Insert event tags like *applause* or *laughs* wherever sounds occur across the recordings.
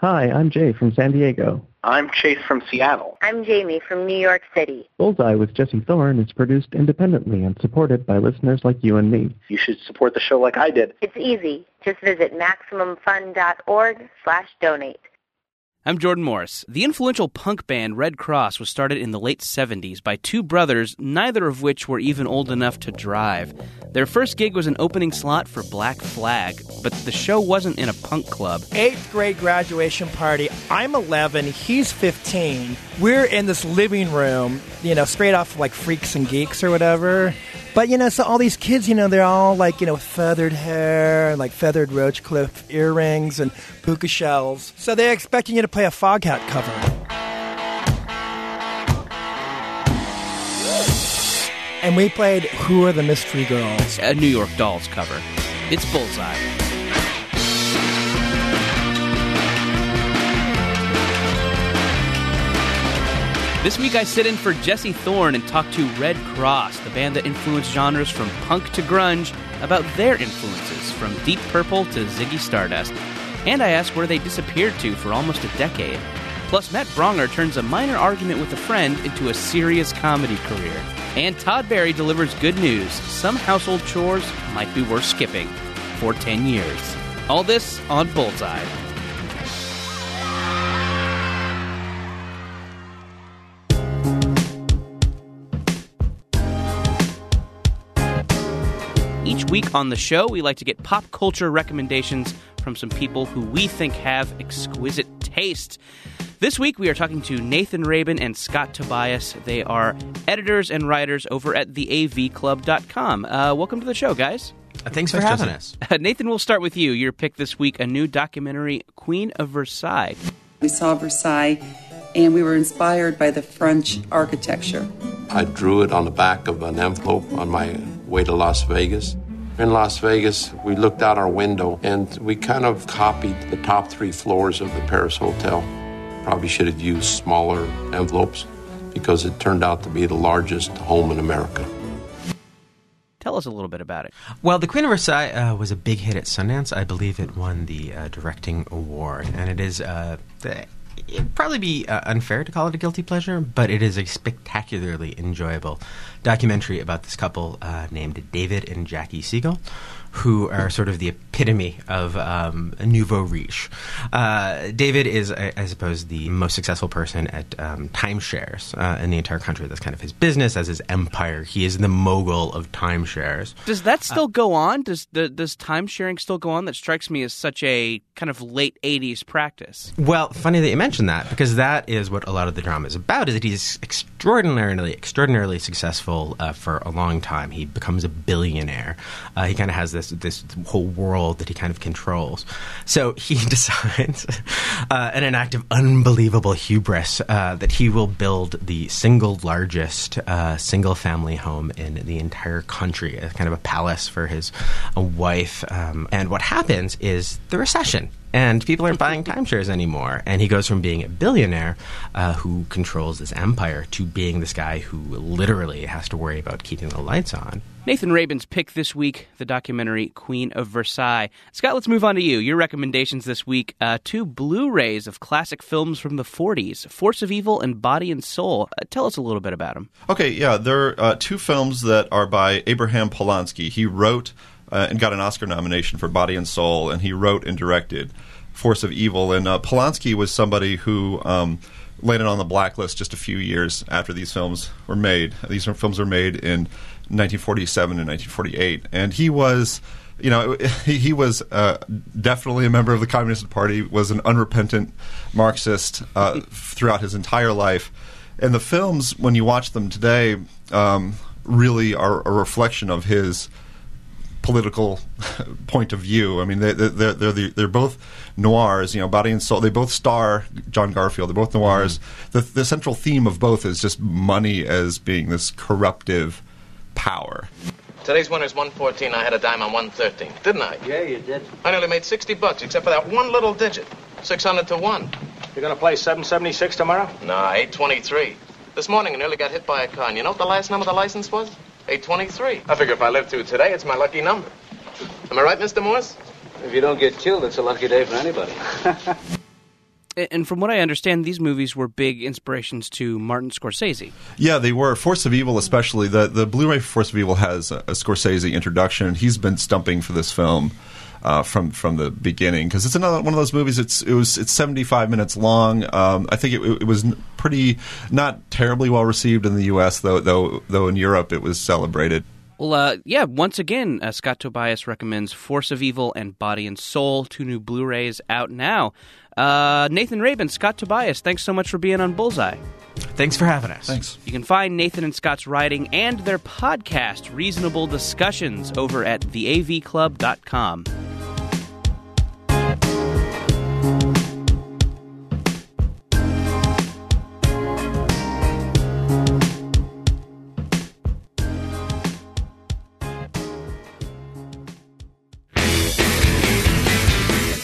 Hi, I'm Jay from San Diego. I'm Chase from Seattle. I'm Jamie from New York City. Bullseye with Jesse Thorn is produced independently and supported by listeners like you and me. You should support the show like I did. It's easy. Just visit MaximumFun.org slash donate. I'm Jordan Morris. The influential punk band Redd Kross was started in the late 70s by two brothers, neither of which were even old enough to drive. Their first gig was an opening slot for Black Flag, but the show wasn't in a punk club. Eighth grade graduation party. I'm 11, he's 15. We're in this living room, you know, straight off like Freaks and Geeks or whatever. But you know, so all these kids, you know, they're all like, you know, feathered hair and like feathered Roachcliffe earrings and puka shells. So they're expecting you to play a Foghat cover. And we played Who Are the Mystery Girls? A New York Dolls cover. It's Bullseye. This week I sit in for Jesse Thorn and talk to Redd Kross, the band that influenced genres from punk to grunge, about their influences from Deep Purple to Ziggy Stardust. And I ask where they disappeared to for almost a decade. Plus, Matt Braunger turns a minor argument with a friend into a serious comedy career. And Todd Barry delivers good news. Some household chores might be worth skipping for 10 years. All this on Bullseye. Each week on the show, we like to get pop culture recommendations from some people who we think have exquisite taste. This week, we are talking to Nathan Rabin and Scott Tobias. They are editors and writers over at theavclub.com. Uh, welcome to the show, guys. Uh, Thanks for having us. Nathan, we'll start with you. Your pick this week a new documentary, Queen of Versailles. We saw Versailles and we were inspired by the French architecture. I drew it on the back of an envelope on my way to Las Vegas. In Las Vegas, we looked out our window and we kind of copied the top three floors of the Paris Hotel. Probably should have used smaller envelopes because it turned out to be the largest home in America. Tell us a little bit about it. Well, The Queen of Versailles uh, was a big hit at Sundance. I believe it won the uh, directing award, and it is. Uh, the, It'd probably be uh, unfair to call it a guilty pleasure, but it is a spectacularly enjoyable documentary about this couple uh, named David and Jackie Siegel, who are sort of the epitome of um, nouveau riche. Uh, David is, I, I, suppose, the most successful person at um, timeshares uh, in the entire country. That's kind of his business, as his empire. He is the mogul of timeshares. Does that still go on? Does the, does timesharing still go on? That strikes me as such a kind of late '80s practice. Well, funny that you mentioned that because that is what a lot of the drama is about. Is that he's extraordinarily, extraordinarily successful uh, for a long time. He becomes a billionaire. Uh, he kind of has this this whole world that he kind of controls. So he *laughs* decides, uh, in an act of unbelievable hubris, uh, that he will build the single largest uh, single family home in the entire country, a kind of a palace for his wife. Um, and what happens is the recession and people aren't buying timeshares anymore. And he goes from being a billionaire uh, who controls this empire to being this guy who literally has to worry about keeping the lights on. Nathan Rabin's pick this week, the documentary Queen of Versailles. Scott, let's move on to you. Your recommendations this week uh, two Blu rays of classic films from the 40s Force of Evil and Body and Soul. Uh, tell us a little bit about them. Okay, yeah, they're uh, two films that are by Abraham Polonsky. He wrote uh, and got an Oscar nomination for Body and Soul, and he wrote and directed Force of Evil. And uh, Polonsky was somebody who um, landed on the blacklist just a few years after these films were made. These films were made in 1947 and 1948, and he was. You know, *laughs* he, was uh, definitely a member of the Communist Party. Was an unrepentant Marxist uh, throughout his entire life, and the films, when you watch them today, um, really are a reflection of his political *laughs* point of view. I mean, they, they're they're they're, they're both noirs. You know, Body and Soul. They both star John Garfield. They're both noirs. Mm-hmm. The the central theme of both is just money as being this corruptive power. Today's winner's 114. I had a dime on 113, didn't I? Yeah, you did. I nearly made 60 bucks, except for that one little digit. 600 to 1. You're gonna play 776 tomorrow? Nah, 823. This morning I nearly got hit by a car, and you know what the last number of the license was? 823. I figure if I live through today, it's my lucky number. Am I right, Mr. Morse? If you don't get killed, it's a lucky day for anybody. *laughs* And from what I understand, these movies were big inspirations to Martin Scorsese. Yeah, they were. Force of Evil, especially the the Blu-ray Force of Evil has a, a Scorsese introduction. He's been stumping for this film uh, from from the beginning because it's another one of those movies. It's it was it's seventy five minutes long. Um, I think it, it was pretty not terribly well received in the U.S. though though though in Europe it was celebrated. Well, uh, yeah, once again, uh, Scott Tobias recommends Force of Evil and Body and Soul, two new Blu rays out now. Uh, Nathan Rabin, Scott Tobias, thanks so much for being on Bullseye. Thanks for having us. Thanks. You can find Nathan and Scott's writing and their podcast, Reasonable Discussions, over at theavclub.com.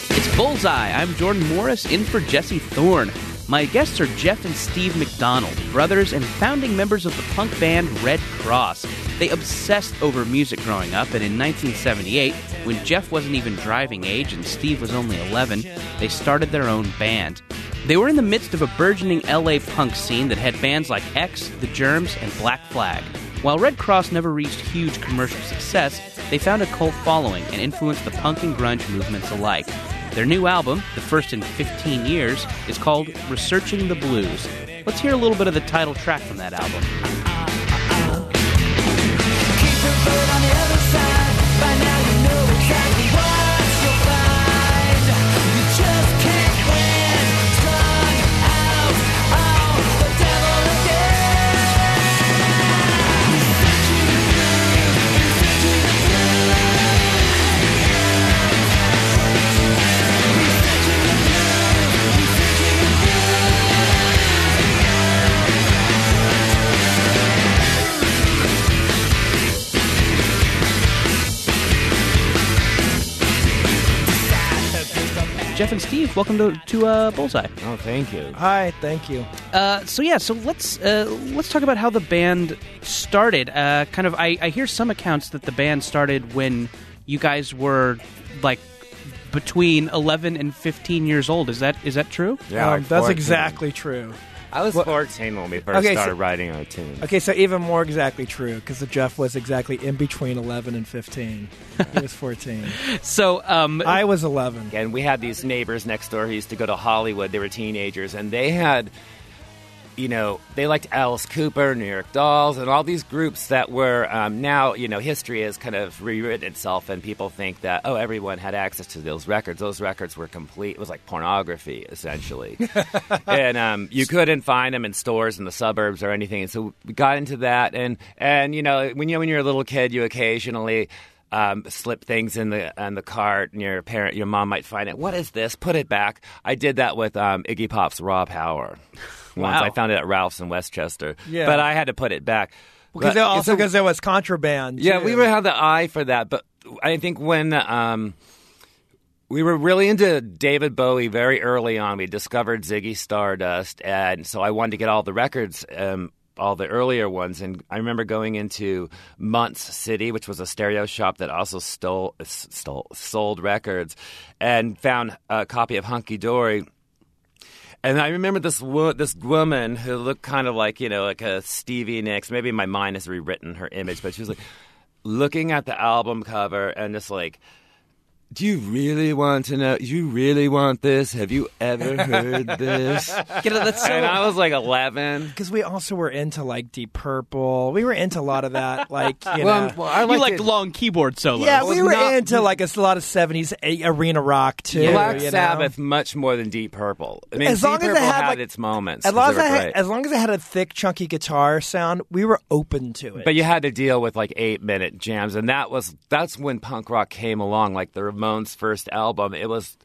It's Bullseye. I'm Jordan Morris in for Jesse Thorn. My guests are Jeff and Steve McDonald, brothers and founding members of the punk band Redd Kross. They obsessed over music growing up, and in 1978, when Jeff wasn't even driving age and Steve was only 11, they started their own band. They were in the midst of a burgeoning LA punk scene that had bands like X, The Germs, and Black Flag. While Redd Kross never reached huge commercial success, they found a cult following and influenced the punk and grunge movements alike. Their new album, the first in 15 years, is called Researching the Blues. Let's hear a little bit of the title track from that album. Jeff and Steve, welcome to, to uh, Bullseye. Oh, thank you. Hi, thank you. Uh, so yeah, so let's uh, let's talk about how the band started. Uh, kind of, I, I hear some accounts that the band started when you guys were like between eleven and fifteen years old. Is that is that true? Yeah, Um, like that's 14. exactly true. I was What- 14 when we first Okay, so- started writing our tunes. Okay, so even more exactly true because Jeff was exactly in between 11 and 15. He was 14. *laughs* So um, I was 11. And we had these neighbors next door who used to go to Hollywood. They were teenagers, and they had, you know, they liked Alice Cooper, New York Dolls, and all these groups that were um, now, you know, history has kind of rewritten itself, and people think that oh, everyone had access to those records. Those records were complete. It was like pornography, essentially, *laughs* and um, you couldn't find them in stores in the suburbs or anything. And so we got into that, and and you know, when you when you're a little kid, you occasionally um, slip things in the in the cart, and your parent, your mom might find it. What is this? Put it back. I did that with um, Iggy Pop's Raw Power. Once Wow. I found it at Ralph's in Westchester, Yeah. but I had to put it back. Because But- also because there was contraband. yeah, too. we would have the eye for that, but I think when um, we were really into David Bowie very early on, we discovered Ziggy Stardust, and so I wanted to get all the records. Um, all the earlier ones, and I remember going into Muntz City, which was a stereo shop that also stole, stole sold records, and found a copy of Hunky Dory. And I remember this wo- this woman who looked kind of like you know like a Stevie Nicks. Maybe my mind has rewritten her image, but she was like looking at the album cover and just like, "Do you really want to know? You really want this? Have you ever heard *laughs* this?" Get it, that's so- and I was like eleven. Because we also were into like Deep Purple. We were into a lot of that. Like, you Well, know. well, I you liked like it- long keyboard solos. yeah, we were not- into like a lot of 70s a- arena rock too. Black you know? Sabbath much more than Deep Purple. I mean, As Deep long as it had, had, like- its moments. As 'cause long as, I had, as long as it had a thick, chunky guitar sound, we were open to it. But you had to deal with like eight minute jams, and that was that's when punk rock came along. Like the Ramones' first album, it was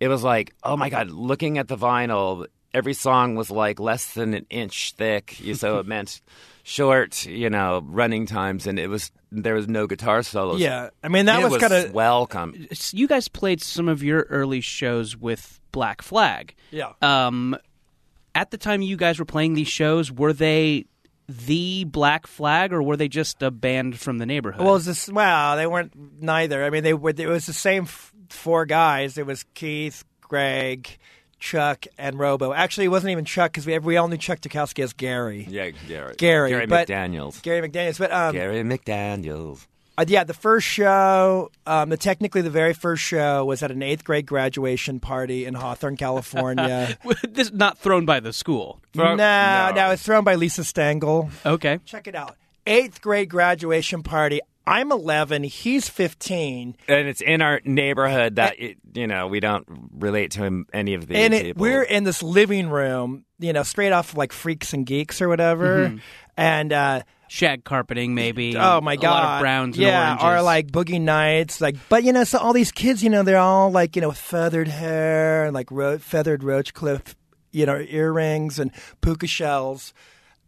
it was like oh my god, looking at the vinyl, every song was like less than an inch thick, you- so it *laughs* meant short, you know, running times, and it was there was no guitar solos. Yeah, I mean, that It was was kinda- welcome. You guys played some of your early shows with Black Flag. Yeah. Um, at the time you guys were playing these shows, were they the Black Flag, or were they just a band from the neighborhood? Well, it was this, well, they weren't neither. I mean, they were. It was the same f- four guys. It was Keith, Greg, Chuck, and Robo. Actually, it wasn't even Chuck because we we all knew Chuck Dukowski as Gary. Yeah, Gary. Gary, Gary but- McDaniels. Gary McDaniels. But um, Gary McDaniels. Uh, yeah, the first show, um, the technically the very first show was at an eighth grade graduation party in Hawthorne, California. *laughs* this not thrown by the school. no, no, it's thrown by Lisa Stengel. Okay. Check it out. Eighth grade graduation party. I'm 11. He's 15. And it's in our neighborhood that, it, you know, we don't relate to him, any of these and it, people. we're in this living room, you know, straight off like Freaks and Geeks or whatever. Mhm. And uh, shag carpeting, maybe. *laughs* Oh my god! A lot of browns and yeah, oranges. or like boogie nights, like. But you know, so all these kids, you know, they're all like, you know, feathered hair and like ro- feathered roach cliff, you know, earrings and puka shells.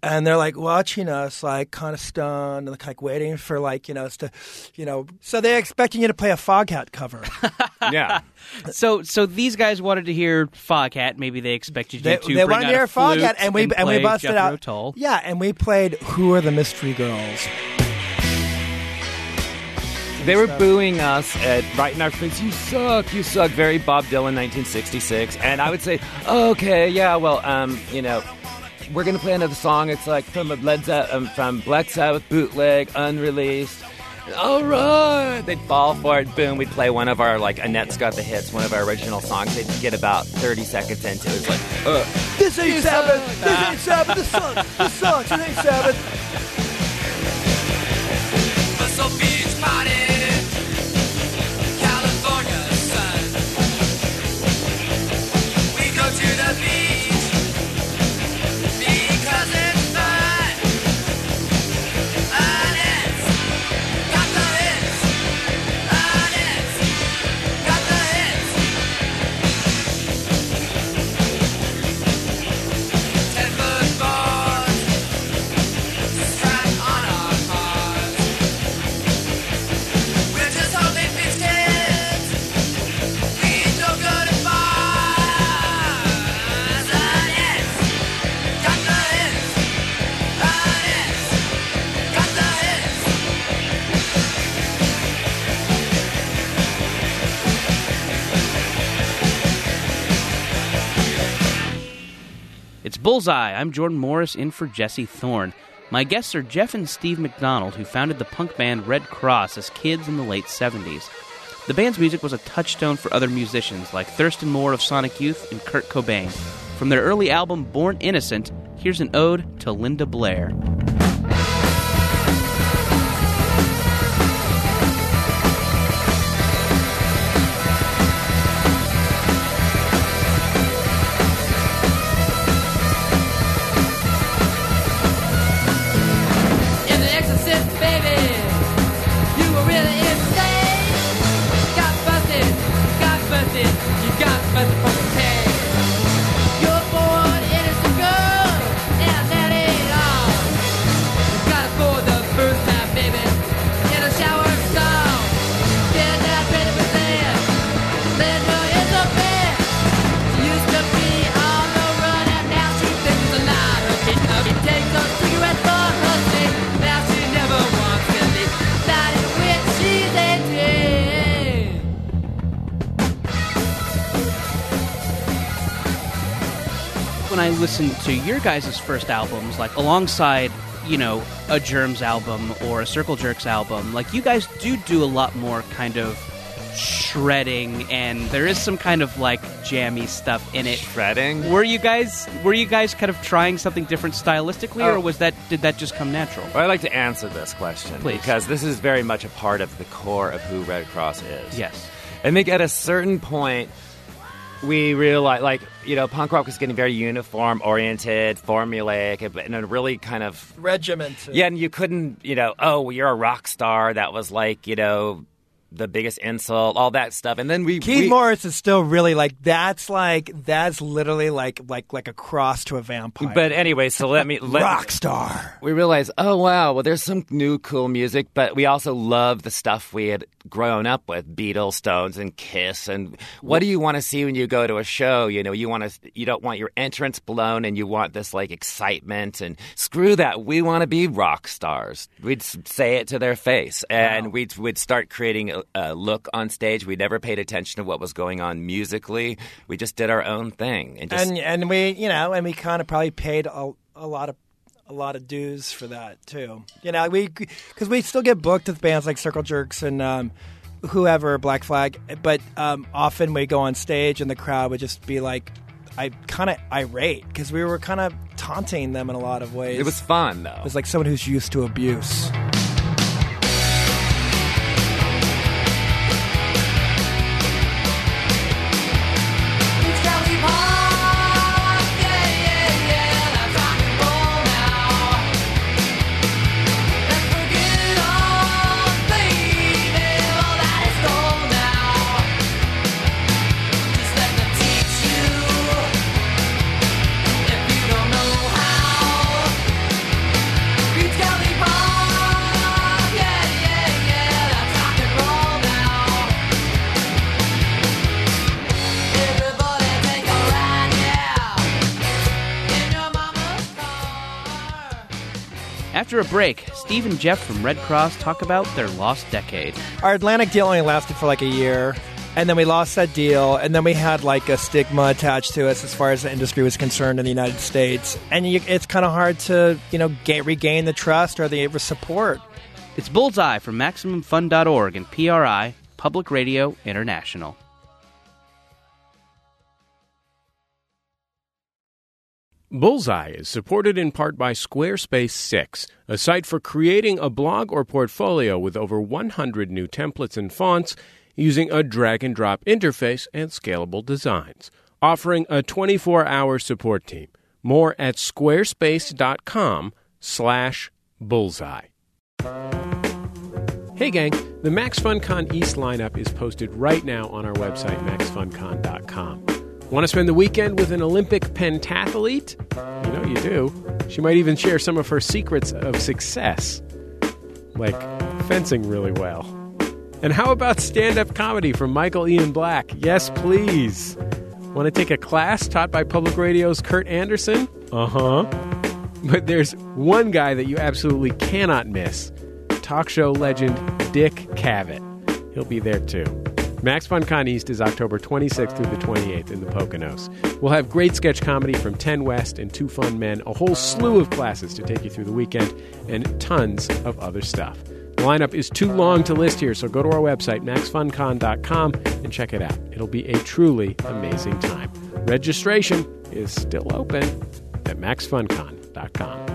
And they're like watching us, like kind of stunned, and like waiting for like you know us to, you know. So they're expecting you to play a Foghat cover. *laughs* yeah. *laughs* So, so these guys wanted to hear Foghat. Maybe they expected They, you to they bring wanted out to hear Foghat, and we and, we busted Jethro out. Tull. Yeah, and we played "Who Are the Mystery Girls." They were booing us at, right in our face. You suck, you suck. Very Bob Dylan, 1966. And I would say, okay, yeah, well, um, you know, we're gonna play another song. It's like from a Led Ze- um, from Black Sabbath bootleg, unreleased. All right, they'd fall for it. Boom, we'd play one of our like Annette's Got the Hits, one of our original songs. They'd get about 30 seconds into it. It's like, uh, This ain't Sabbath. This ain't Sabbath. This sucks. This sucks. This ain't Sabbath. Bullseye. I'm Jordan Morris in for Jesse Thorn. My guests are Jeff and Steve McDonald, who founded the punk band Redd Kross as kids in the late 70s. The band's music was a touchstone for other musicians like Thurston Moore of Sonic Youth and Kurt Cobain. From their early album Born Innocent, here's an ode to Linda Blair. Guys' first albums, like alongside, you know, a Germs album or a Circle Jerks album, like you guys do do a lot more kind of shredding and there is some kind of like jammy stuff in it. Shredding? Were you guys were you guys kind of trying something different stylistically or Oh. was that did that just come natural? Well, I'd like to answer this question Please. because this is very much a part of the core of who Redd Kross is. Yes. I think at a certain point, we realized, like, you know, punk rock was getting very uniform oriented, formulaic, and a really kind of. Regimented. Yeah, and you couldn't, you know, oh, well, you're a rock star. That was like, you know, the biggest insult, all that stuff. And then we. Keith we, Morris is still really like that's like that's literally like like like a cross to a vampire. But anyway, so let me let, rock star. We realized, oh wow, well, there's some new cool music, but we also love the stuff we had grown up with: Beatles, Stones, and Kiss. And what do you want to see when you go to a show? You know, you want to, you don't want your entrance blown, and you want this like excitement. And screw that, we want to be rock stars. We'd say it to their face, and we'd we'd start creating uh, uh, look on stage. We never paid attention to what was going on musically. We just did our own thing and just and and we you know and we kind of probably paid a, a lot of a lot of dues for that too. You know, we because we still get booked with bands like Circle Jerks and um, whoever Black Flag, but um, often we go on stage and the crowd would just be like. I kind of irate because we were kind of taunting them in a lot of ways. It was fun though. It was like someone who's used to abuse. After a break, Steve and Jeff from Redd Kross talk about their lost decade. Our Atlantic deal only lasted for like a year, and then we lost that deal, and then we had like a stigma attached to us as far as the industry was concerned in the United States, and you, it's kind of hard to you know ga- regain the trust or the support. It's Bullseye from MaximumFun.org and PRI, Public Radio International. Bullseye is supported in part by Squarespace 6, a site for creating a blog or portfolio with over 100 new templates and fonts using a drag and drop interface and scalable designs, offering a 24-hour support team. More at squarespace.com/bullseye. Hey gang, the Max FunCon East lineup is posted right now on our website maxfuncon.com. Want to spend the weekend with an Olympic pentathlete? You know you do. She might even share some of her secrets of success, like fencing really well. And how about stand up comedy from Michael Ian Black? Yes, please. Want to take a class taught by Public Radio's Kurt Andersen? Uh huh. But there's one guy that you absolutely cannot miss talk show legend Dick Cavett. He'll be there too. Max FunCon East is October 26th through the 28th in the Poconos. We'll have great sketch comedy from 10 West and Two Fun Men, a whole slew of classes to take you through the weekend, and tons of other stuff. The lineup is too long to list here, so go to our website, maxfuncon.com, and check it out. It'll be a truly amazing time. Registration is still open at maxfuncon.com.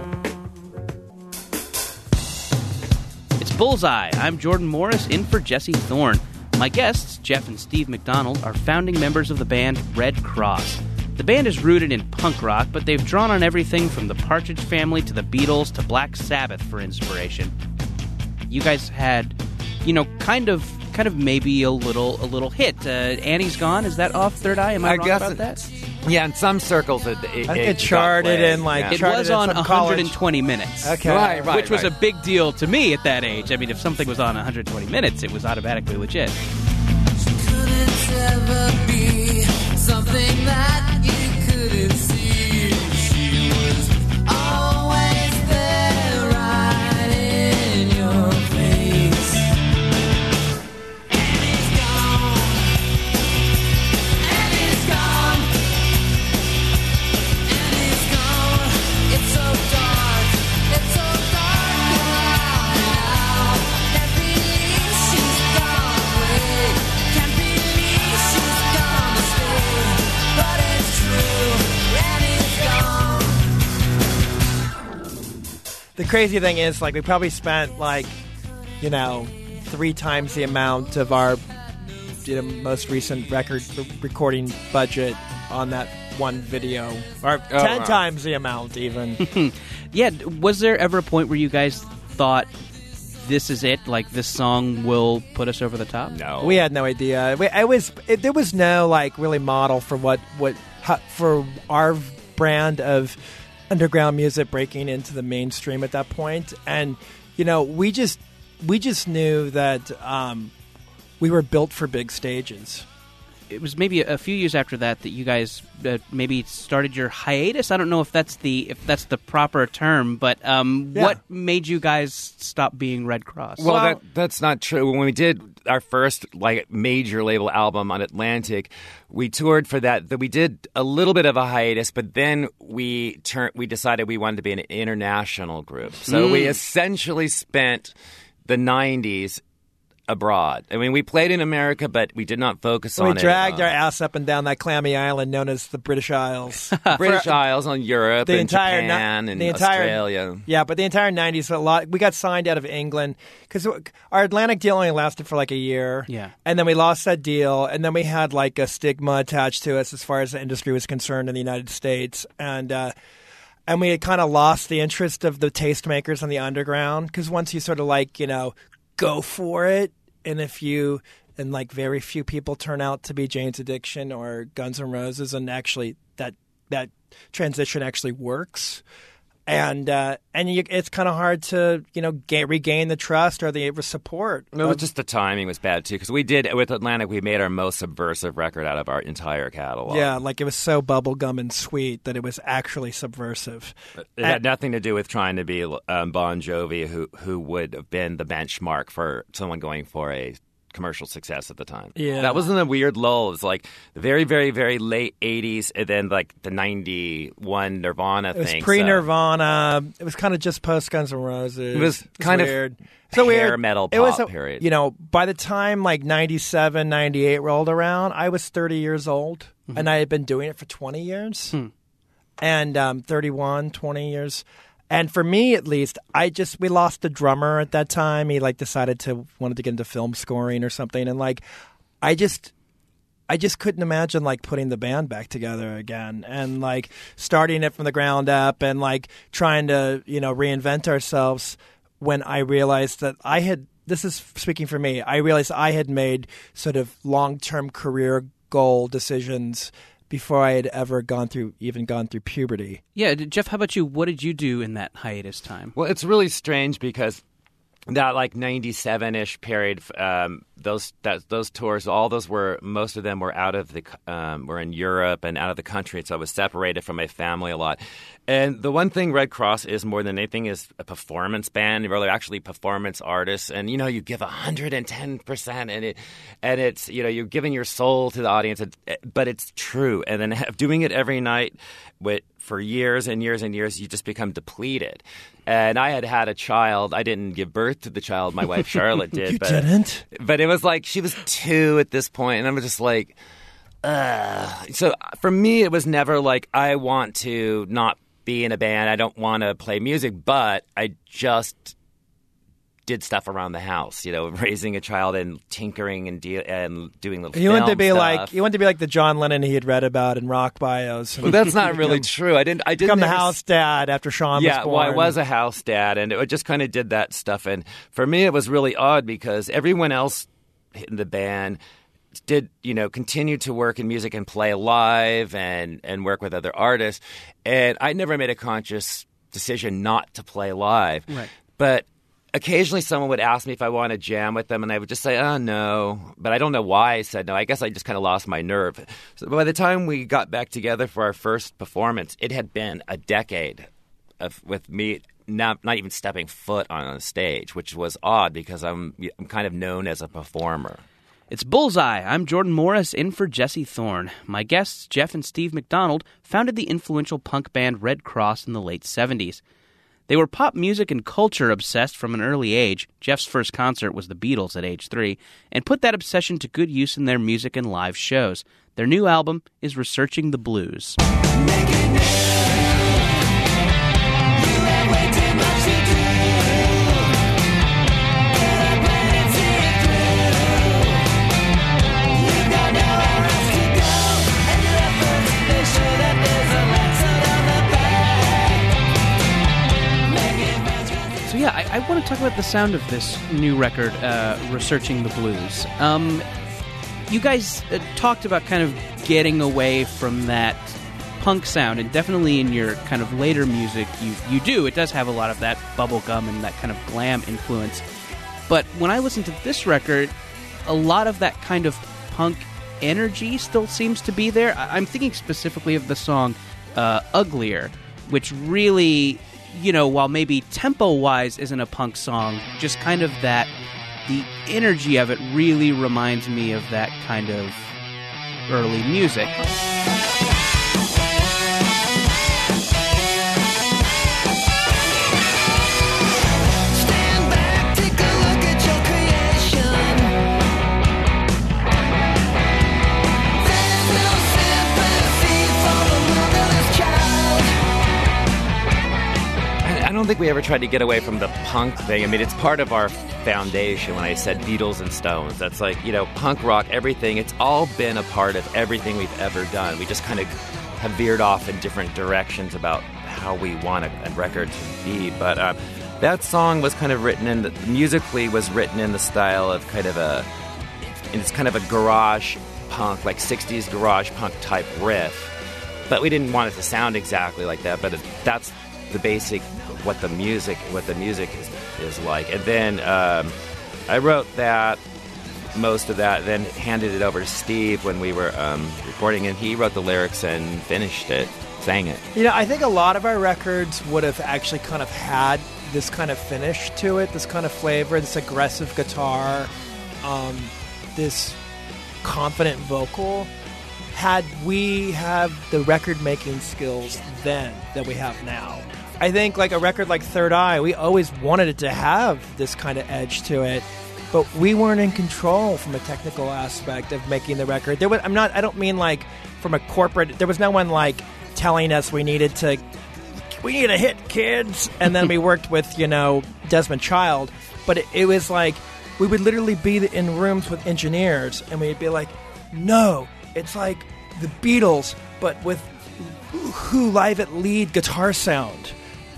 It's Bullseye. I'm Jordan Morris in for Jesse Thorn. My guests, Jeff and Steve McDonald, are founding members of the band Redd Kross. The band is rooted in punk rock, but they've drawn on everything from the Partridge Family to the Beatles to Black Sabbath for inspiration. You guys had, you know, kind of, kind of maybe a little, a little hit. Uh, Annie's gone. Is that off Third Eye? Am I, I wrong guess about it- that? Yeah, in some circles it it, I think it got charted played. in, like, Yeah. It was on some 120 minutes. Okay. Right, right, Which was a big deal to me at that age. I mean, if something was on 120 minutes, it was automatically legit. The crazy thing is, like, we probably spent like, you know, three times the amount of our you know, most recent record recording budget on that one video, or Oh, ten wow. times the amount even. *laughs* yeah, was there ever a point where you guys thought this is it? Like this song will put us over the top? No. We had no idea. We, I was it, there was no like really model for what what how, for our brand of underground music breaking into the mainstream at that point, and you know we just we just knew that um, we were built for big stages, it was maybe a, a few years after that that you guys uh, maybe started your hiatus. I don't know if that's the if that's the proper term, but um, Yeah. what made you guys stop being Redd Kross? Well, that, that's not true. When we did our first like major label album on Atlantic, we toured for that. That we did a little bit of a hiatus, but then we turned. We decided we wanted to be an international group. So we Mm. essentially spent the '90s abroad. I mean, we played in America, but we did not focus So we on dragged it. uh, our ass up and down that clammy island known as the British Isles. *laughs* British For- Isles on Europe the and entire ni- Japan and the entire, Australia. Yeah, but the entire '90s, a lot. We got signed out of England because our Atlantic deal only lasted for like a year. Yeah. and then we lost that deal, and then we had like a stigma attached to us as far as the industry was concerned in the United States, and. uh and we had kind of lost the interest of the tastemakers on the underground because once you sort of like you know go for it, and if you and like very few people turn out to be Jane's Addiction or Guns N' Roses, and actually that that transition actually works. And uh, and you, it's kind of hard to you know ga- regain the trust or the support. It was just the timing was bad too because we did with Atlantic we made our most subversive record out of our entire catalog. yeah, like it was so bubblegum and sweet that it was actually subversive. It had nothing to do with trying to be um, Bon Jovi, who who would have been the benchmark for someone going for a commercial success at the time. Yeah. that wasn't a weird lull. It was like the very, very, very late '80s, and then like the '91 Nirvana It was thing. pre so- Nirvana. It was kind of just post Guns N' Roses. It was kind of weird. hair weird. metal It was pop a- period. You know, by the time like 97, 98 rolled around, I was 30 years old Mm-hmm. and I had been doing it for 20 years. Hmm. And um, 31, 20 years. And for me, at least, I just we lost the drummer at that time. He like decided to wanted to get into film scoring or something, and like I just I just couldn't imagine like putting the band back together again and like starting it from the ground up and like trying to you know reinvent ourselves when I realized that I had this is speaking for me I realized I had made sort of long-term career goal decisions before I had ever gone through even gone through puberty. Yeah, Jeff, how about you? What did you do in that hiatus time? Well, it's really strange because that like 97 ish period um, those that, those tours all those were most of them were out of the um, were in Europe and out of the country so I was separated from my family a lot. And the one thing Redd Kross is more than anything is a performance band we're actually performance artists. And you know you give 110% and it and it's you know you're giving your soul to the audience but it's true. And then *laughs* doing it every night with for years and years and years you just become depleted and I had had a child I didn't give birth to the child my wife *laughs* Charlotte did You but didn't? but it was like she was two at this point, and I was just like, Ugh. so uh, for me, it was never like I want to not be in a band. I don't want to play music, but I just did stuff around the house, you know, *laughs* raising a child and tinkering and de- and doing little. You want to be stuff. like you want to be like the John Lennon he had read about in rock bios. Well, that's not really Become- *laughs* true. I didn't. I didn't become the house dad after Sean yeah, was born. well, I was a house dad, and it just kind of did that stuff. And for me, it was really odd because everyone else in the band did, you know, continue to work in music and play live and and work with other artists, and I never made a conscious decision not to play live. Right. But occasionally someone would ask me if I want to jam with them, and I would just say, oh, no. But I don't know why I said no. I guess I just kind of lost my nerve. So by the time we got back together for our first performance, it had been a decade of, with me not, not even stepping foot on a stage, which was odd because I'm, I'm kind of known as a performer. It's Bullseye. I'm Jordan Morris, in for Jesse Thorn. My guests, Jeff and Steve McDonald, founded the influential punk band Redd Kross in the late 70s. They were pop music and culture obsessed from an early age. Jeff's first concert was the Beatles at age three, and put that obsession to good use in their music and live shows. Their new album is Researching the Blues. Yeah, I, I want to talk about the sound of this new record, uh, "Researching the Blues." Um, you guys uh, talked about kind of getting away from that punk sound, and definitely in your kind of later music, you you do. It does have a lot of that bubblegum and that kind of glam influence. But when I listen to this record, a lot of that kind of punk energy still seems to be there. I- I'm thinking specifically of the song uh, "Uglier," which really, you know, while maybe tempo-wise isn't a punk song, just kind of that the energy of it really reminds me of that kind of early music. Don't think we ever tried to get away from the punk thing. I mean, it's part of our foundation when I said Beatles and Stones. That's like, you know, punk rock, everything. It's all been a part of everything we've ever done. We just kind of have veered off in different directions about how we want a, a record to be. But uh, that song was kind of written in, the, musically, was written in the style of kind of a, it's kind of a garage punk, like 60s garage punk type riff. But we didn't want it to sound exactly like that. But it, that's the basic what the music what the music is, is like. And then um, I wrote that most of that, then handed it over to Steve when we were um, recording, and he wrote the lyrics and finished it, sang it. You know, I think a lot of our records would have actually kind of had this kind of finish to it, this kind of flavor, this aggressive guitar, um, this confident vocal. Had we have the record making skills then that we have now. I think like a record like Third Eye, we always wanted it to have this kind of edge to it, but we weren't in control from a technical aspect of making the record. There was I'm not I don't mean like from a corporate there was no one like telling us we needed to we need a hit kids and then we *laughs* worked with, you know, Desmond Child, but it, it was like we would literally be in rooms with engineers and we'd be like, "No, it's like the Beatles but with who live at lead guitar sound."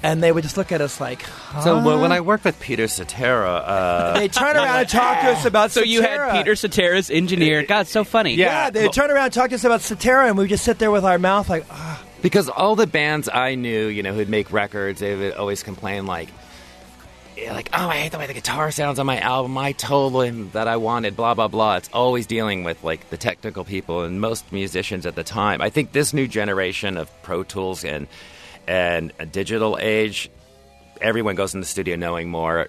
And they would just look at us like, huh? So well, when I worked with Peter Cetera, uh, they turn around and talk to us *laughs* about So you had Peter Cetera's engineer. God, so funny. Yeah, they turn around and talk to us about Cetera, and we just sit there with our mouth like, ah. because all the bands I knew, you know, who'd make records, they would always complain like, like, oh, I hate the way the guitar sounds on my album. I told him that I wanted blah blah blah. It's always dealing with like the technical people and most musicians at the time. I think this new generation of Pro Tools and and a digital age, everyone goes in the studio knowing more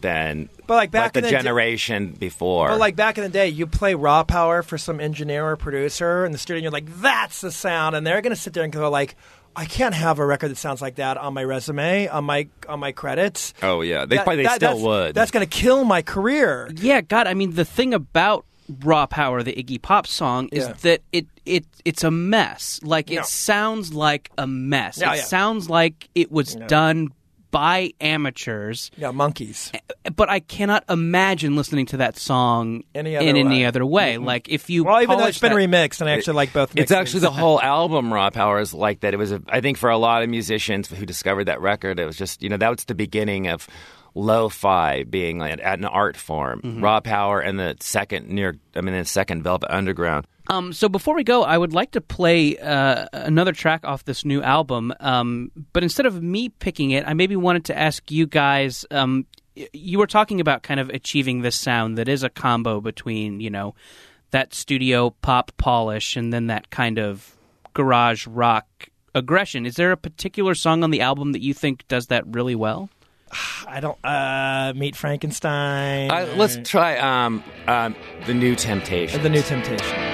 than But, like, back the in the d- generation before. But like back in the day, you play raw power for some engineer or producer in the studio, and you're like, "That's the sound," and they're going to sit there and go like, "I can't have a record that sounds like that on my resume, on my on my credits." oh yeah, they That- probably that- still that's- would. That's going to kill my career. Yeah, God, I mean the thing about Raw Power, the Iggy Pop song, is Yeah. that it it it's a mess. Like it Yeah. sounds like a mess. Yeah, it yeah. sounds like it was Yeah. done by amateurs. Yeah, monkeys. But I cannot imagine listening to that song Any in other any way. other way. Mm-hmm. Like if you Well, even though it's been that- remixed, and I actually like both. It's actually the whole album. Raw Power is like that. It was, a, I think, for a lot of musicians who discovered that record, it was just, you know, that was the beginning of lo-fi being like an art form. Mm-hmm. Raw Power and the second near, I mean, the second Velvet Underground. Um, so before we go, I would like to play uh, another track off this new album. Um, but instead of me picking it, I maybe wanted to ask you guys. Um, you were talking about kind of achieving this sound that is a combo between you know that studio pop polish and then that kind of garage rock aggression. Is there a particular song on the album that you think does that really well? I don't uh, meet Frankenstein. Uh, let's try um, um, the New Temptation. the New Temptation.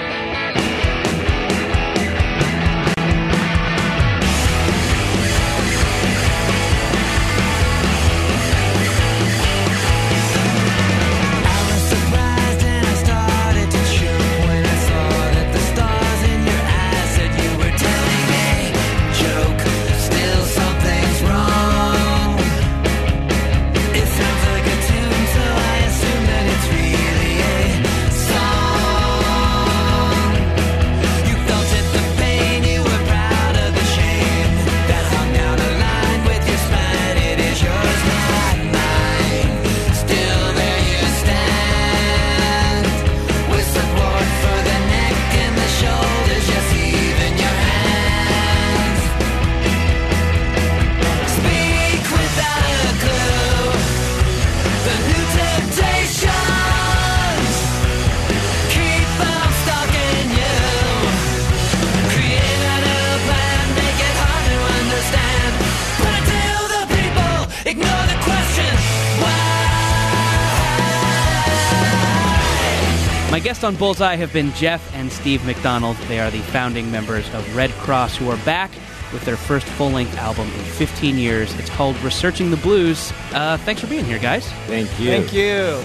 On Bullseye have been Jeff and Steve McDonald. They are the founding members of Redd Kross, who are back with their first full length album in 15 years. It's called Researching the Blues. Uh, thanks for being here, guys. Thank you. Thank you.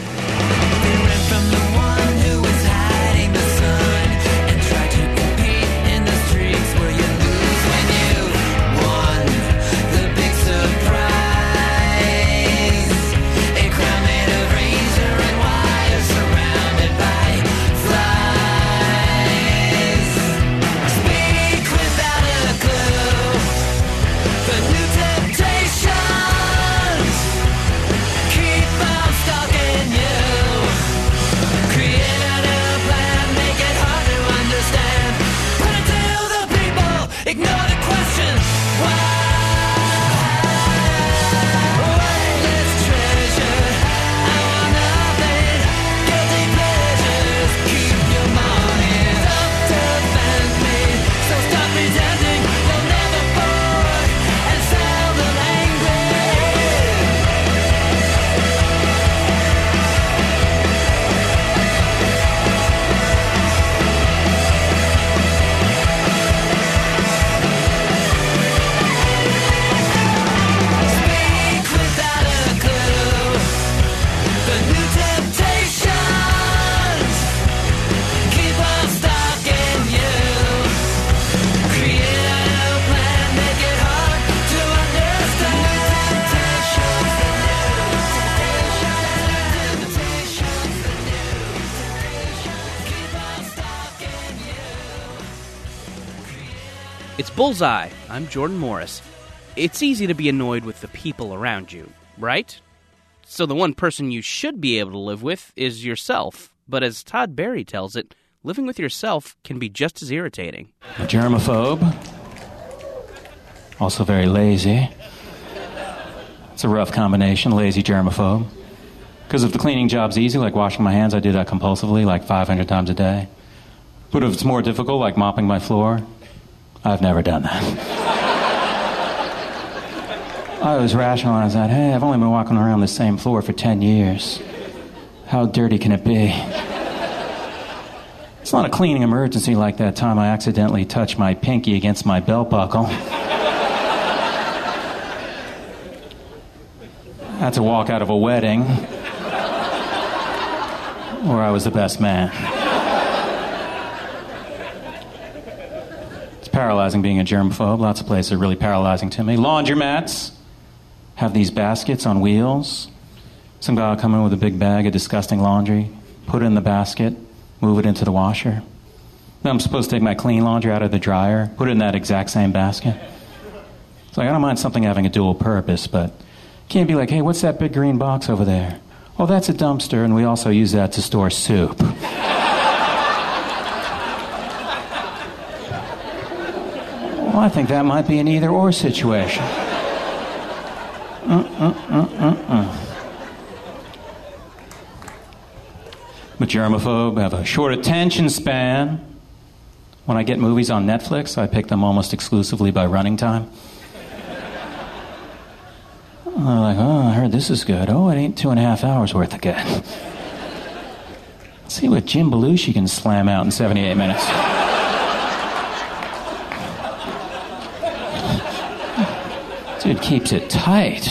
Bullseye. I'm Jordan Morris. It's easy to be annoyed with the people around you, right? So the one person you should be able to live with is yourself. But as Todd Barry tells it, living with yourself can be just as irritating. A germaphobe. Also very lazy. It's a rough combination, lazy germaphobe. Because if the cleaning job's easy, like washing my hands, I do that compulsively, like 500 times a day. But if it's more difficult, like mopping my floor, I've never done that. I was rationalizing that, hey, I've only been walking around the same floor for 10 years. How dirty can it be? It's not a cleaning emergency like that time I accidentally touched my pinky against my belt buckle. I had to walk out of a wedding where I was the best man. Paralyzing being a germaphobe. Lots of places are really paralyzing to me. Laundromats have these baskets on wheels. Some guy will come in with a big bag of disgusting laundry, put it in the basket, move it into the washer. Then I'm supposed to take my clean laundry out of the dryer, put it in that exact same basket. It's like, I don't mind something having a dual purpose, but can't be like, hey, what's that big green box over there? Oh, that's a dumpster, and we also use that to store soup. *laughs* I think that might be an either or situation. Uh, uh, uh, a germaphobe, have a short attention span. When I get movies on Netflix, I pick them almost exclusively by running time. I'm like, oh, I heard this is good. Oh, it ain't two and a half hours worth of. Let's *laughs* see what Jim Belushi can slam out in 78 minutes. Dude keeps it tight.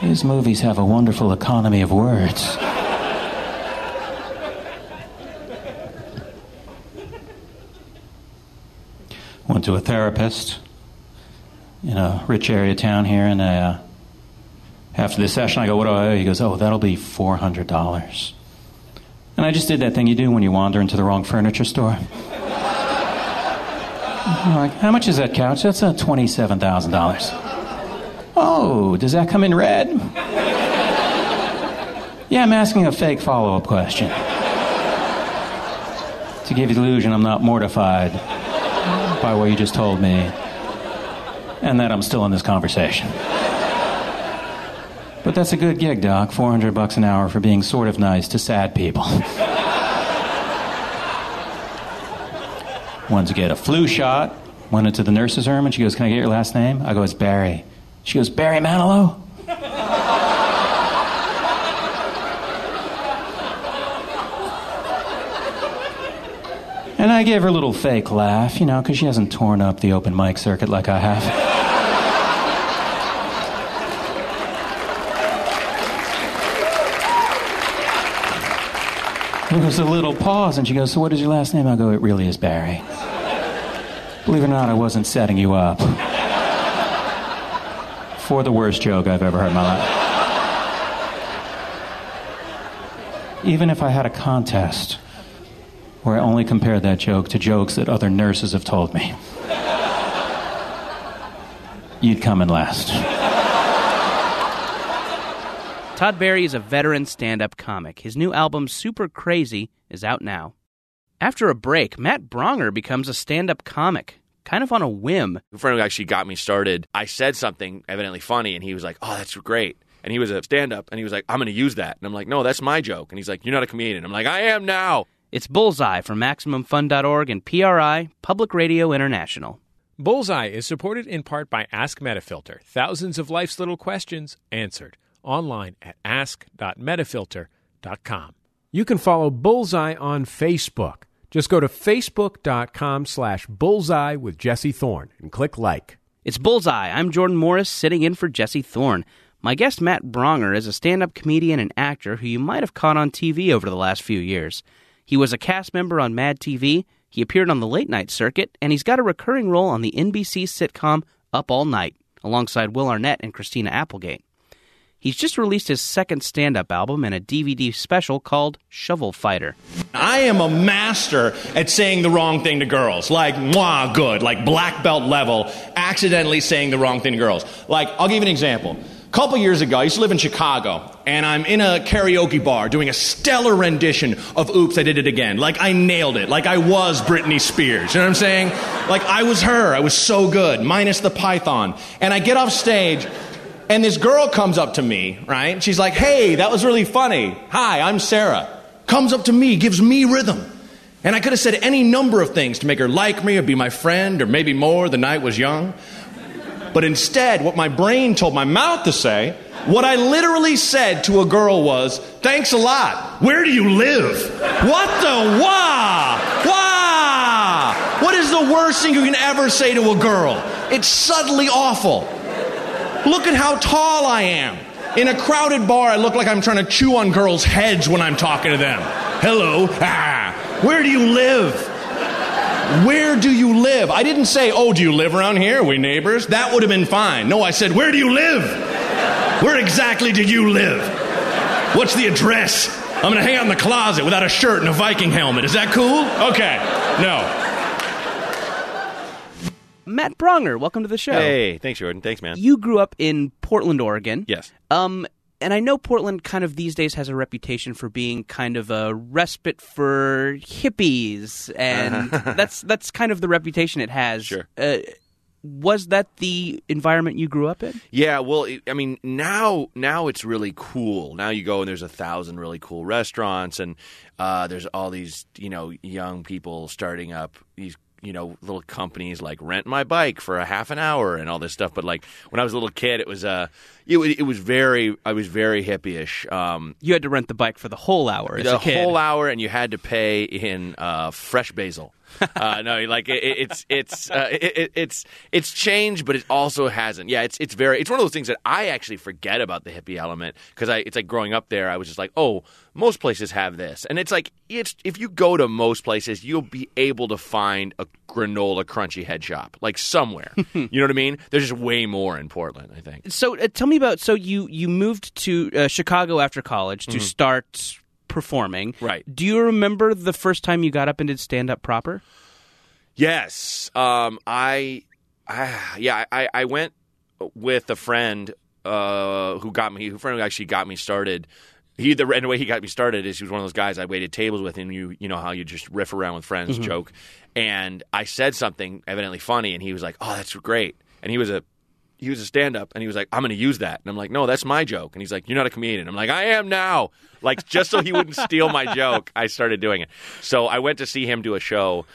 His movies have a wonderful economy of words. Went to a therapist in a rich area town here, and I, uh, after the session, I go, "What do I owe?" He goes, "Oh, that'll be four hundred dollars." And I just did that thing you do when you wander into the wrong furniture store. Like, how much is that couch? That's uh, twenty-seven thousand dollars. Oh, does that come in red? yeah, I'm asking a fake follow-up question to give you the illusion I'm not mortified by what you just told me, and that I'm still in this conversation. But that's a good gig, Doc. 400 bucks an hour for being sort of nice to sad people. *laughs* Ones get a flu shot. Went into the nurse's room and she goes, Can I get your last name? I go, It's Barry. She goes, Barry Manilow? and I gave her a little fake laugh, you know, because she hasn't torn up the open mic circuit like I have. There was a little pause, and she goes, So, what is your last name? I go, It really is Barry. Believe it or not, I wasn't setting you up. For the worst joke I've ever heard in my life. Even if I had a contest where I only compared that joke to jokes that other nurses have told me, you'd come in last. Todd Barry is a veteran stand up comic. His new album, Super Crazy, is out now. After a break, Matt Braunger becomes a stand up comic, kind of on a whim. A friend who actually got me started, I said something evidently funny, and he was like, "Oh, that's great." And he was a stand-up, and he was like, "I'm going to use that." And I'm like, "No, that's my joke." And he's like, "You're not a comedian." I'm like, "I am now." It's Bullseye from MaximumFun.org and PRI, Public Radio International. Bullseye is supported in part by Ask Metafilter. Thousands of life's little questions answered online at ask.metafilter.com. You can follow Bullseye on Facebook. Just go to facebook.com slash bullseye with Jesse Thorn and click like. It's Bullseye. I'm Jordan Morris, sitting in for Jesse Thorn. My guest, Matt Braunger, is a stand up comedian and actor who you might have caught on TV over the last few years. He was a cast member on Mad TV, he appeared on the late night circuit, and he's got a recurring role on the NBC sitcom Up All Night, alongside Will Arnett and Christina Applegate. He's just released his second stand up album and a DVD special called Shovel Fighter. I am a master at saying the wrong thing to girls. Like, mwah, good. Like, black belt level, accidentally saying the wrong thing to girls. Like, I'll give you an example. A couple years ago, I used to live in Chicago, and I'm in a karaoke bar doing a stellar rendition of Oops, I Did It Again. Like, I nailed it. Like, I was Britney Spears. You know what I'm saying? Like, I was her. I was so good, minus the python. And I get off stage, and this girl comes up to me, right? She's like, hey, that was really funny. Hi, I'm Sarah. Comes up to me, gives me rhythm. And I could have said any number of things to make her like me or be my friend or maybe more. The night was young. But instead, what my brain told my mouth to say, what I literally said to a girl was, thanks a lot. Where do you live? What the wah? Wah! What is the worst thing you can ever say to a girl? It's subtly awful. Look at how tall I am. In a crowded bar, I look like I'm trying to chew on girls' heads when I'm talking to them. Hello. Ah. Where do you live? Where do you live? I didn't say, oh, do you live around here? Are we neighbors? That would have been fine. No, I said, where do you live? Where exactly do you live? What's the address? I'm going to hang out in the closet without a shirt and a Viking helmet. Is that cool? Okay. No. Matt Braunger, welcome to the show. Hey, thanks, Jordan. Thanks, man. You grew up in Portland, Oregon. Yes. Um, and I know Portland kind of these days has a reputation for being kind of a respite for hippies, and *laughs* that's that's kind of the reputation it has. Sure. Uh, was that the environment you grew up in? Yeah, well, I mean, now now it's really cool. Now you go and there's a thousand really cool restaurants, and uh, there's all these you know young people starting up these you know little companies like Rent My Bike for a half an hour and all this stuff. But like when I was a little kid, it was uh, it, it was very I was very hippie-ish. Um, You had to rent the bike for the whole hour as the a kid. whole hour, and you had to pay in uh, fresh basil. *laughs* uh, no, like it, it- it's it's uh, it, it- it's it's changed, but it also hasn't. Yeah, it's it's very it's one of those things that I actually forget about the hippie element because I it's like growing up there, I was just like, oh, most places have this, and it's like it's if you go to most places, you'll be able to find a granola crunchy head shop like somewhere. *laughs* you know what I mean? There's just way more in Portland, I think. So uh, tell me about so you you moved to uh, Chicago after college to Mhm. start performing. Right. Do you remember the first time you got up and did stand up proper? Yes. Um, I, I yeah, I, I went with a friend uh, who got me, a friend who actually got me started. He the, and the way he got me started is he was one of those guys I waited tables with, and you you know how you just riff around with friends, Mhm. joke. And I said something evidently funny, and he was like, "Oh, that's great." And he was a he was a stand up, and he was like, "I'm going to use that." And I'm like, "No, that's my joke." And he's like, "You're not a comedian." I'm like, "I am now." Like just so he wouldn't steal my joke, I started doing it. So I went to see him do a show,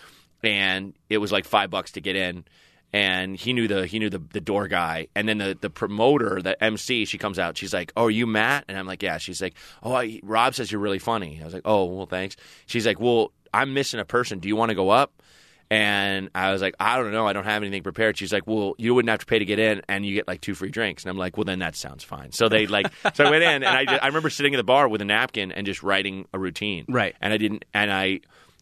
and it was like five bucks to get in. and he knew the he knew the, the door guy and then the, the promoter the mc she comes out she's like oh are you matt and i'm like yeah she's like oh I, rob says you're really funny i was like oh well thanks she's like well i'm missing a person do you want to go up and I was like, I don't know. I don't have anything prepared. She's like, Well, you wouldn't have to pay to get in, and you get like two free drinks. And I'm like, Well, then that sounds fine. So they like, *laughs* so I went in, and I, I remember sitting at the bar with a napkin and just writing a routine. Right. And I didn't, and I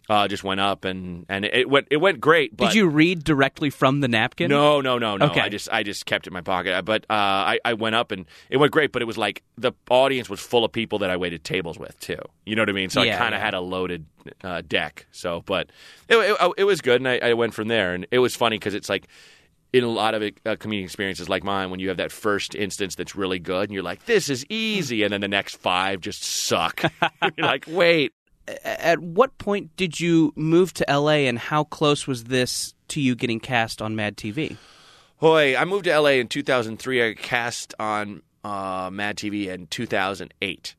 uh, just went up, and and it went it went great. But Did you read directly from the napkin? no, no, no, no. Okay. I just I just kept it in my pocket. But uh, I I went up and it went great. But it was like the audience was full of people that I waited tables with too. You know what I mean? So Yeah, I kind of yeah. had a loaded uh, deck. So, but it, it it was good, and I, I went from there. And it was funny because it's like. In a lot of uh, community experiences like mine, when you have that first instance that's really good, and you're like, "This is easy," and then the next five just suck. *laughs* you're like, "Wait, At what point did you move to LA, and how close was this to you getting cast on Mad TV? Hoy, I moved to LA in 2003. I cast on uh, Mad TV in 2008.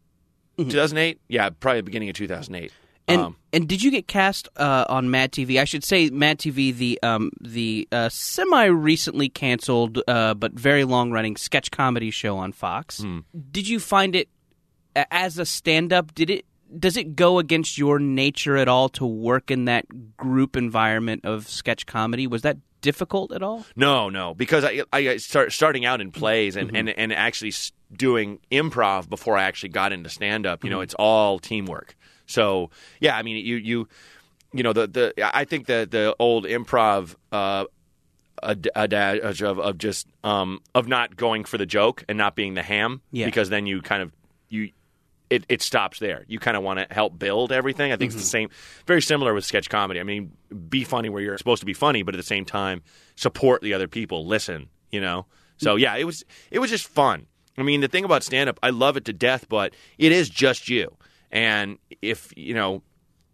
2008? Yeah, probably the beginning of 2008. And um, and did you get cast uh, on Mad TV? I should say Mad TV, the um, the uh, semi recently canceled uh, but very long running sketch comedy show on Fox. Hmm. Did you find it as a stand up? Did it does it go against your nature at all to work in that group environment of sketch comedy? Was that difficult at all? no, no, because I, I start starting out in plays and, and, and actually doing improv before I actually got into stand up. You know, Mhm. it's all teamwork. So yeah, I mean, you you you know the the I think the the old improv. Uh, ad- adage of, of just um, of not going for the joke and not being the ham Yeah. because then you kind of you it, it stops there. You kind of want to help build everything. I think it's the mm-hmm. same, very similar with sketch comedy. I mean, be funny where you're supposed to be funny, but at the same time, support the other people. Listen, you know. So mm-hmm. yeah, it was it was just fun. I mean, the thing about stand up, I love it to death, but it is just you. And if you know,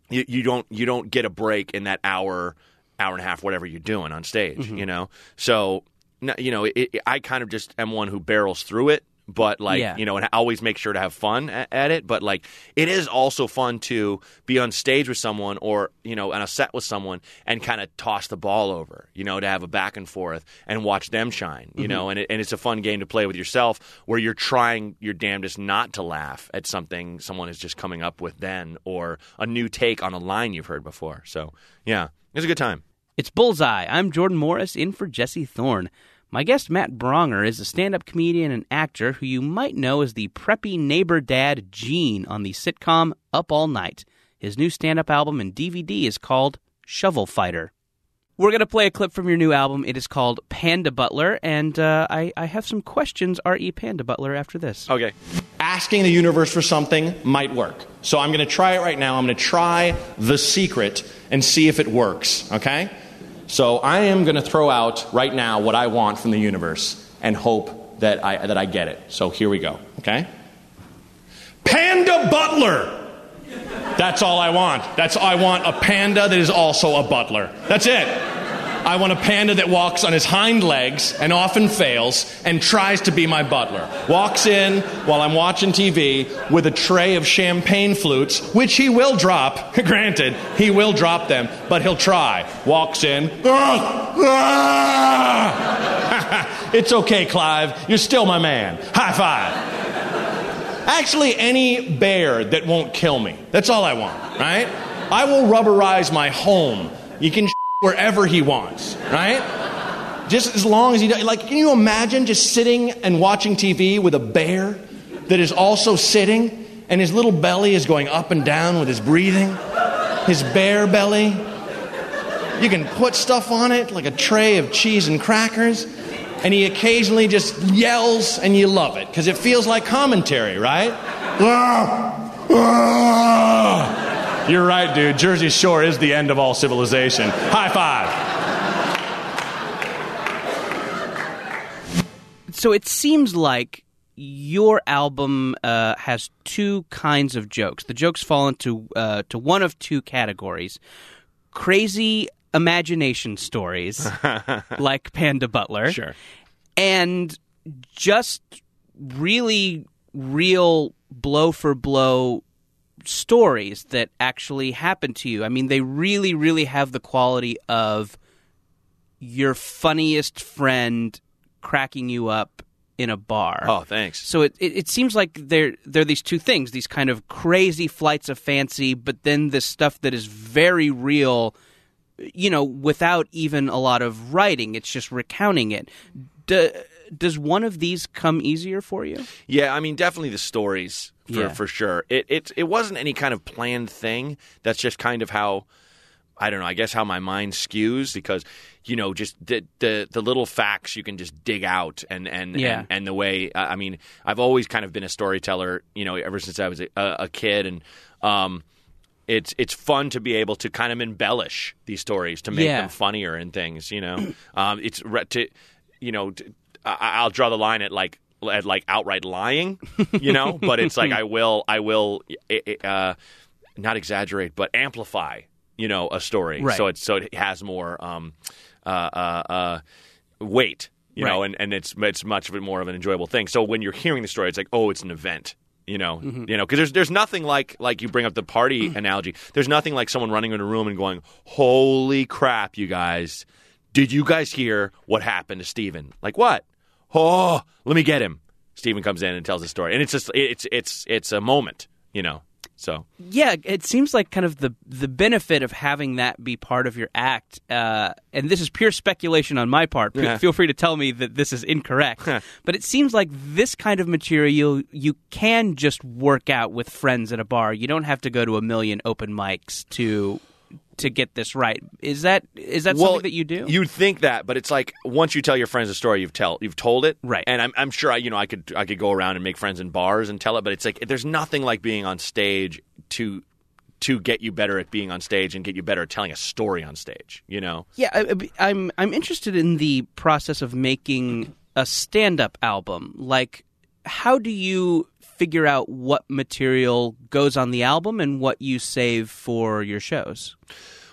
you, you don't you don't get a break in that hour, hour and a half, whatever you're doing on stage. Mm-hmm. You know, so you know, it, it, I kind of just am one who barrels through it. But like Yeah. you know, and always make sure to have fun at, at it. But like, it is also fun to be on stage with someone, or you know, on a set with someone, and kind of toss the ball over. You know, to have a back and forth and watch them shine. You Mhm. know, and it, and it's a fun game to play with yourself, where you're trying your damnedest not to laugh at something someone is just coming up with then, or a new take on a line you've heard before. So yeah, it's a good time. It's Bullseye. I'm Jordan Morris in for Jesse Thorn. My guest, Matt Braunger, is a stand up comedian and actor who you might know as the preppy neighbor dad Gene on the sitcom Up All Night. His new stand up album and DVD is called Shovel Fighter. We're going to play a clip from your new album. It is called Panda Butler, and uh, I, I have some questions, R.E. Panda Butler, after this. Okay. Asking the universe for something might work. So I'm going to try it right now. I'm going to try the secret and see if it works, okay? So I am going to throw out right now what I want from the universe and hope that I, that I get it. So here we go, okay? Panda Butler! That's all I want. That's I want a panda that is also a butler. That's it. I want a panda that walks on his hind legs and often fails and tries to be my butler. Walks in while I'm watching TV with a tray of champagne flutes, which he will drop. *laughs* Granted, he will drop them, but he'll try. Walks in. *laughs* It's okay, Clive. You're still my man. High five. Actually, any bear that won't kill me. That's all I want, right? I will rubberize my home. You can wherever he wants, right? Just as long as he does. Like, can you imagine just sitting and watching TV with a bear that is also sitting and his little belly is going up and down with his breathing? His bear belly. You can put stuff on it like a tray of cheese and crackers. And he occasionally just yells, and you love it because it feels like commentary, right? *laughs* Ah, ah. You're right, dude. Jersey Shore is the end of all civilization. High five. So it seems like your album uh, has two kinds of jokes. The jokes fall into uh, to one of two categories: crazy imagination stories, *laughs* like Panda Butler, sure, and just really real blow for blow stories that actually happen to you. I mean, they really, really have the quality of your funniest friend cracking you up in a bar. Oh, thanks. So it, it, it seems like there there are these two things, these kind of crazy flights of fancy, but then this stuff that is very real, you know, without even a lot of writing. It's just recounting it. Do, does one of these come easier for you? Yeah, I mean, definitely the stories for, Yeah. for sure. It, it it wasn't any kind of planned thing. That's just kind of how I don't know. I guess how my mind skews because you know just the the, the little facts you can just dig out and and Yeah. and, and the way I mean I've always kind of been a storyteller. You know, ever since I was a, a kid and. um it's it's fun to be able to kind of embellish these stories to make Yeah. them funnier and things. You know, *clears throat* um, it's re- to you know to, I, I'll draw the line at like at like outright lying. *laughs* You know, but it's like *laughs* I will I will uh, not exaggerate, but amplify. You know, a story Right. so it's so it has more um, uh, uh, uh, weight. You know, and, and it's it's much more of an enjoyable thing. So when you're hearing the story, it's like, oh, it's an event. You know, Mm-hmm. you know, because there's there's nothing like like you bring up the party *clears throat* analogy. There's nothing like someone running in a room and going, "Holy crap, you guys! Did you guys hear what happened to Steven? Like what? Oh, let me get him." Stephen comes in and tells his story, and it's just it's it's it's a moment, you know. So Yeah, it seems like kind of the the benefit of having that be part of your act, uh, and this is pure speculation on my part. P- Yeah. Feel free to tell me that this is incorrect, but it seems like this kind of material you can just work out with friends at a bar. You don't have to go to a million open mics to to get this right. Is that is that well, something that you do? You'd think that, but it's like once you tell your friends a story, you've tell you've told it, Right. And I'm, I'm sure I, you know I could I could go around and make friends in bars and tell it, but it's like there's nothing like being on stage to to get you better at being on stage and get you better at telling a story on stage. You know, Yeah, I, I- I'm I'm interested in the process of making a stand-up album. Like, how do you figure out what material goes on the album and what you save for your shows?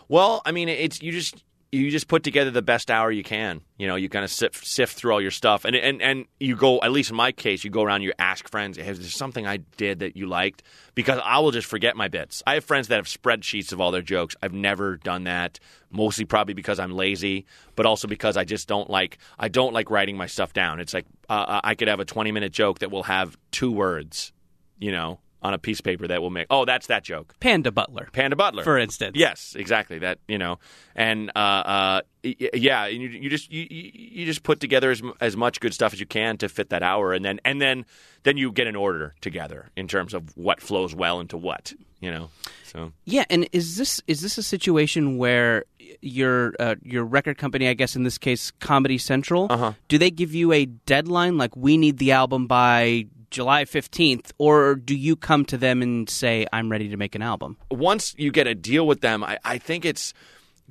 Well, I mean, it's you just you just put together the best hour you can. You know, you kind of sift, sift through all your stuff, and and and you go. At least in my case, you go around, you ask friends, "Hey, "Is there something I did that you liked?" Because I will just forget my bits. I have friends that have spreadsheets of all their jokes. I've never done that. Mostly probably because I'm lazy, but also because I just don't like I don't like writing my stuff down. It's like uh, I could have a 20 minute joke that will have two words, you know, on a piece of paper that will make. Oh, that's that joke. Panda Butler, Panda Butler, for instance. Yes, exactly. That you know, and uh, uh, yeah, you, you just you, you you just put together as, as much good stuff as you can to fit that hour, and then and then then you get an order together in terms of what flows well into what. You know, so Yeah, and is this is this a situation where your uh, your record company, I guess in this case Comedy Central, Uh-huh. do they give you a deadline like we need the album by July 15th or do you come to them and say I'm ready to make an album? once you get a deal with them, I, I think it's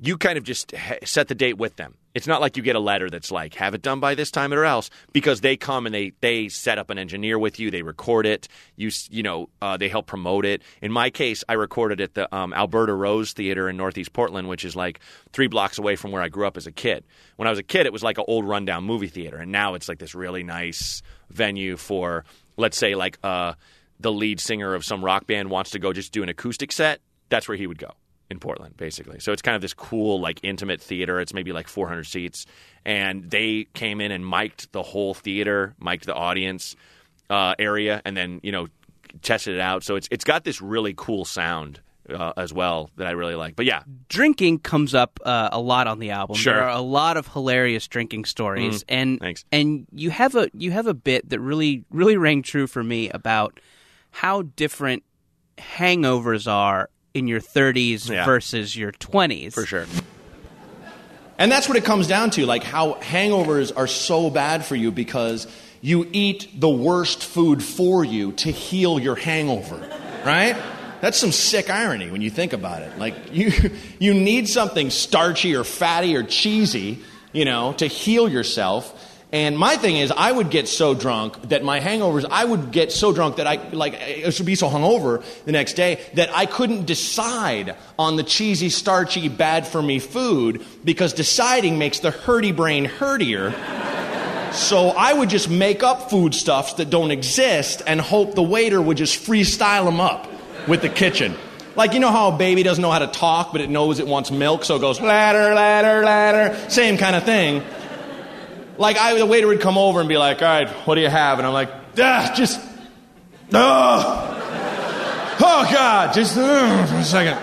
you kind of just set the date with them. It's not like you get a letter that's like have it done by this time or else because they come and they they set up an engineer with you, they record it, you you know uh, they help promote it. In my case, I recorded at the um, Alberta Rose Theater in Northeast Portland, which is like three blocks away from where I grew up as a kid. When I was a kid, it was like an old rundown movie theater, and now it's like this really nice venue for let's say like uh, the lead singer of some rock band wants to go just do an acoustic set. That's where he would go in Portland, basically. So it's kind of this cool, like intimate theater. It's maybe like 400 seats, and they came in and mic'd the whole theater, mic'd the audience uh, area, and then you know tested it out. So it's it's got this really cool sound uh, as well that I really like. But yeah, Drinking comes up uh, a lot on the album. Sure. There are a lot of hilarious drinking stories Mm, and thanks. and you have a you have a bit that really really rang true for me about how different hangovers are in your 30s Yeah. versus your 20s. For sure. And that's what it comes down to, like how hangovers are so bad for you because you eat the worst food for you to heal your hangover, right? That's some sick irony when you think about it. Like you *laughs* you need something starchy or fatty or cheesy, you know, to heal yourself. And my thing is, I would get so drunk that my hangovers, I would get so drunk that I, like, I should be so hungover the next day that I couldn't decide on the cheesy, starchy, bad for me food because deciding makes the hurdy brain hurtier. *laughs* So I would just make up foodstuffs that don't exist and hope the waiter would just freestyle them up with the kitchen. Like, you know how a baby doesn't know how to talk, but it knows it wants milk, so it goes ladder, ladder, ladder. Same kind of thing. Like, I, the waiter would come over and be like, all right, what do you have? And I'm like, ah, just, oh, oh God, just, uh, for a second.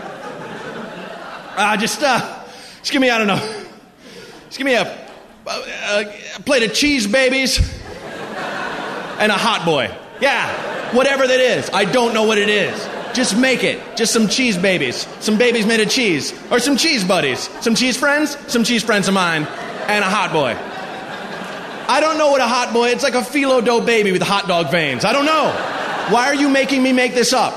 Ah, just, uh, just give me, I don't know, just give me a, a plate of cheese babies and a hot boy. Yeah, whatever that is. I don't know what it is. Just make it. Just some cheese babies. Some babies made of cheese. Or some cheese buddies. Some cheese friends. Some cheese friends of mine. And a hot boy. I don't know what a hot boy. It's like a phyllo dough baby with hot dog veins. I don't know. Why are you making me make this up?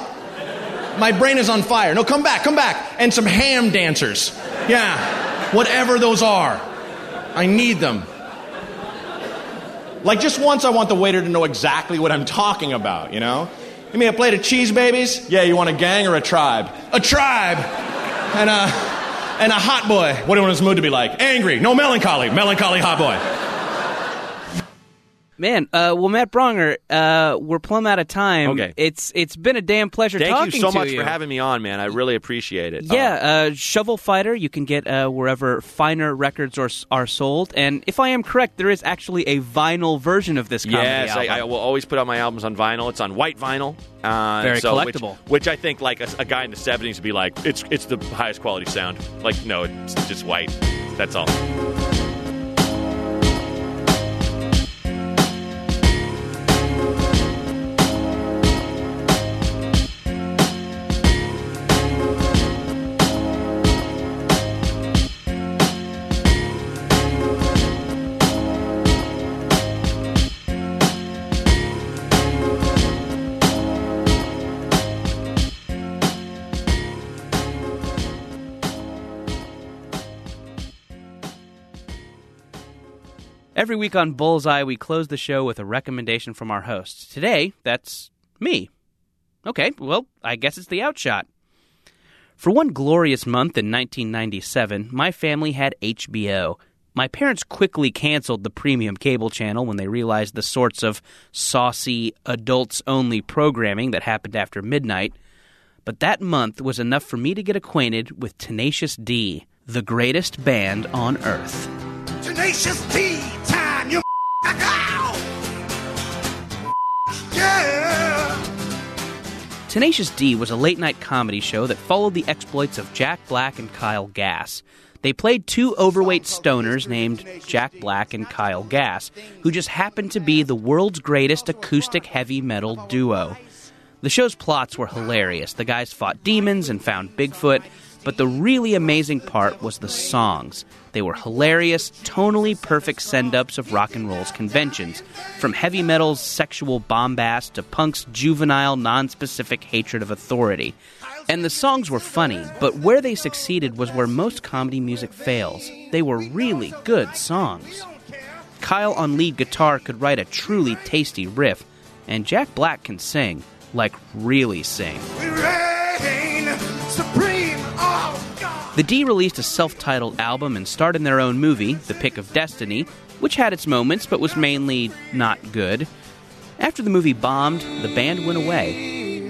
My brain is on fire. No, come back, come back. And some ham dancers. Yeah. Whatever those are. I need them. Like just once I want the waiter to know exactly what I'm talking about, you know? Give me a plate of cheese babies? Yeah, you want a gang or a tribe? A tribe! And a, and a hot boy. What do you want his mood to be like? Angry. No melancholy. Melancholy hot boy. Man, uh, well, Matt Braunger, uh, we're plumb out of time. Okay. It's it's been a damn pleasure Thank talking to you Thank you so much you. for having me on, man. I really appreciate it. Yeah, uh, Shovel Fighter, you can get uh, wherever finer records are, are sold. And if I am correct, there is actually a vinyl version of this comedy Yes, I. I will always put out my albums on vinyl. It's on white vinyl. Uh, Very so, collectible. Which, which I think, like a, a guy in the '70s would be like, it's it's the highest quality sound. Like, no, it's just white. That's all. Every week on Bullseye, we close the show with a recommendation from our host. Today, that's me. Okay, well, I guess it's the outshot. For one glorious month in 1997, my family had HBO. My parents quickly canceled the premium cable channel when they realized the sorts of saucy, adults only programming that happened after midnight. But that month was enough for me to get acquainted with Tenacious D, the greatest band on earth. Tenacious D *laughs* Tenacious D was a late night comedy show that followed the exploits of Jack Black and Kyle Gass. They played two overweight stoners named Jack Black and Kyle Gass, who just happened to be the world's greatest acoustic heavy metal duo. The show's plots were hilarious. The guys fought demons and found Bigfoot, but the really amazing part was the songs. They were hilarious, tonally perfect send ups of rock and roll's conventions, from heavy metal's sexual bombast to punk's juvenile, non-specific hatred of authority. And the songs were funny, but where they succeeded was where most comedy music fails. They were really good songs. Kyle on lead guitar could write a truly tasty riff, and Jack Black can sing, like really sing. The D released a self titled album and starred in their own movie, The Pick of Destiny, which had its moments but was mainly not good. After the movie bombed, the band went away.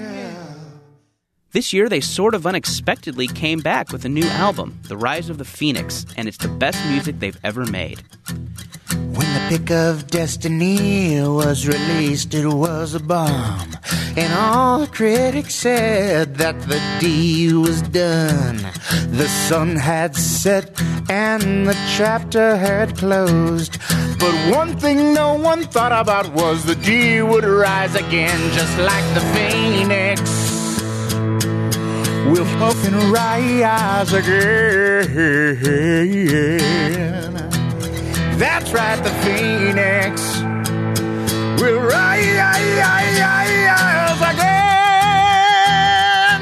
This year, they sort of unexpectedly came back with a new album, The Rize of the Fenix, and it's the best music they've ever made. Pick of destiny was released, it was a bomb. And all the critics said that the D was done. The sun had set and the chapter had closed. But one thing no one thought about was the D would rise again, just like the phoenix. We'll hope and rise again. That's right, the phoenix will rise again.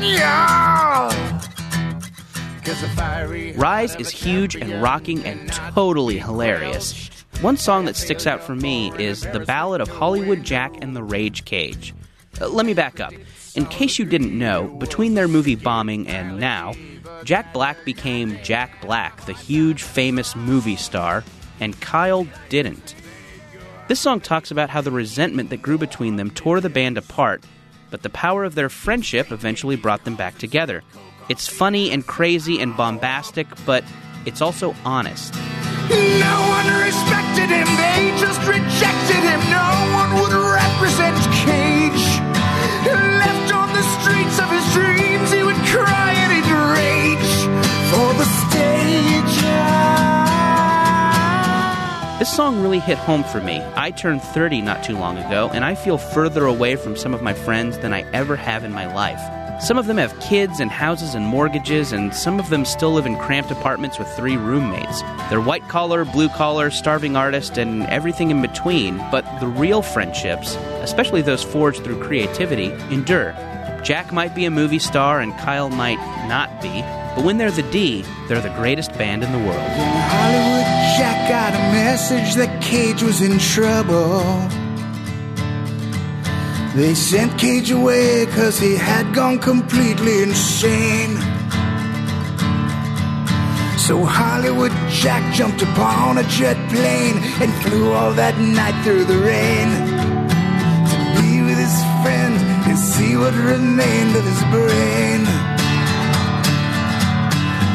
Yeah. 'Cause the fiery Rise is huge and rocking and totally hilarious. One song that sticks out for me is The Ballad of Hollywood Jack and the Rage Kage. Uh, let me back up. In case you didn't know, between their movie bombing and now, Jack Black became Jack Black, the huge famous movie star, and Kyle didn't. This song talks about how the resentment that grew between them tore the band apart, but the power of their friendship eventually brought them back together. It's funny and crazy and bombastic, but it's also honest. No one respected him, they just rejected him. No one This song really hit home for me. I turned 30 not too long ago, and I feel further away from some of my friends than I ever have in my life. Some of them have kids and houses and mortgages, and some of them still live in cramped apartments with three roommates. They're white collar, blue collar, starving artist, and everything in between, but the real friendships, especially those forged through creativity, endure. Jack might be a movie star and Kyle might not be, but when they're the D, they're the greatest band in the world. Hollywood Jack got a message that Kage was in trouble. They sent Kage away cause he had gone completely insane. So Hollywood Jack jumped upon a jet plane and flew all that night through the rain to be with his friends and see what remained of his brain.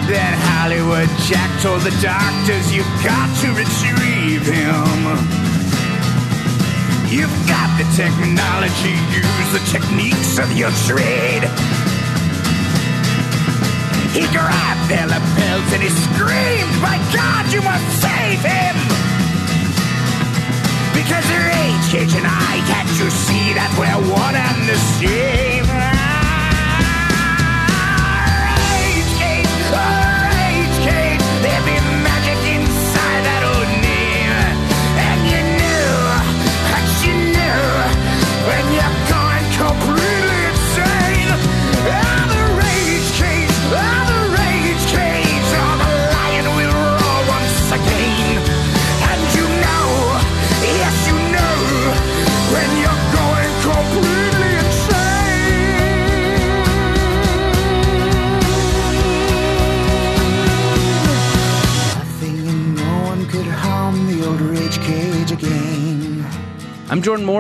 Then Hollywood Jack told the doctors, You've got to retrieve him. You've got the technology, use the techniques of your trade. He grabbed their lapels and he screamed, By God, you must save him! Because Rage Kage and I, can't you see that we're one and the same?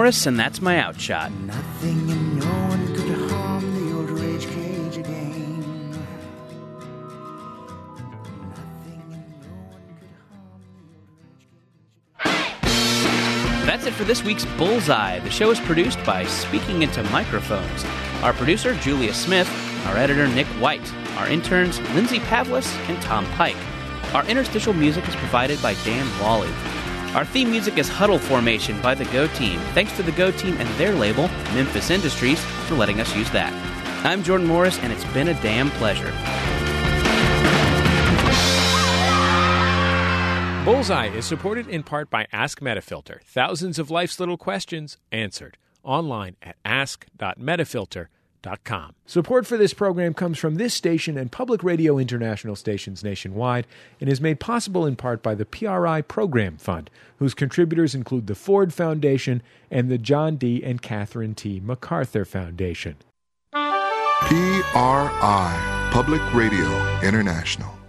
Morris, and that's my outshot. Nothing and no one could harm the old Rage Kage again. That's it for this week's Bullseye. The show is produced by Speaking Into Microphones. Our producer, Julia Smith. Our editor, Nick White. Our interns, Lindsay Pavlis and Tom Pike. Our interstitial music is provided by Dan Wally. Our theme music is Huddle Formation by the Go Team. Thanks to the Go Team and their label, Memphis Industries, for letting us use that. I'm Jordan Morris, and it's been a damn pleasure. Bullseye is supported in part by Ask Metafilter. Thousands of life's little questions answered online at ask.metafilter.com. Support for this program comes from this station and Public Radio International stations nationwide and is made possible in part by the PRI Program Fund, whose contributors include the Ford Foundation and the John D. and Catherine T. MacArthur Foundation. PRI, Public Radio International.